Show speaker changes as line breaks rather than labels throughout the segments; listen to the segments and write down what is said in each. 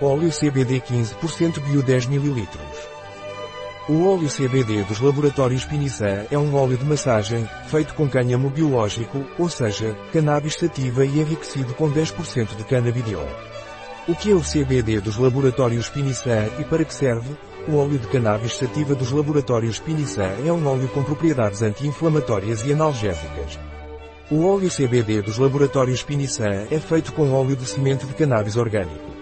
Óleo CBD 15% Bio 10 ml. O óleo CBD dos laboratórios Pinissa é um óleo de massagem, feito com cânhamo biológico, ou seja, cannabis sativa e enriquecido com 10% de canabidiol. O que é o CBD dos laboratórios Pinissa e para que serve? O óleo de cannabis sativa dos laboratórios Pinissa é um óleo com propriedades anti-inflamatórias e analgésicas. O óleo CBD dos laboratórios Pinissa é feito com óleo de semente de cannabis orgânico.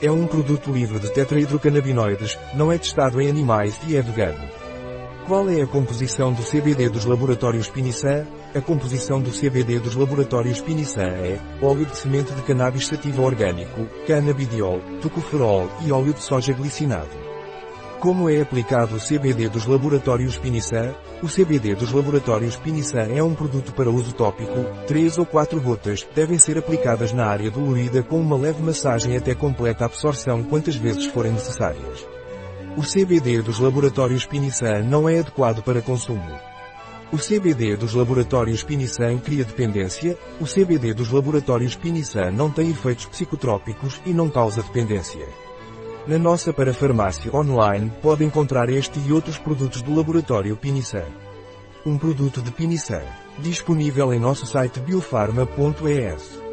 É um produto livre de tetrahidrocannabinoides, não é testado em animais e é vegano. Qual é a composição do CBD dos laboratórios Pinissa? A composição do CBD dos laboratórios Pinissa é óleo de semente de cannabis sativa orgânico, canabidiol, tocoferol e óleo de soja glicinado. Como é aplicado o CBD dos laboratórios Pinissa? O CBD dos laboratórios Pinissa é um produto para uso tópico, 3 ou 4 gotas, devem ser aplicadas na área dolorida com uma leve massagem até completa absorção quantas vezes forem necessárias. O CBD dos laboratórios Pinissa não é adequado para consumo. O CBD dos laboratórios Pinissan cria dependência, o CBD dos laboratórios Pinissan não tem efeitos psicotrópicos e não causa dependência. Na nossa parafarmácia online pode encontrar este e outros produtos do laboratório Pinissan. Um produto de Pinissan, disponível em nosso site biofarma.es.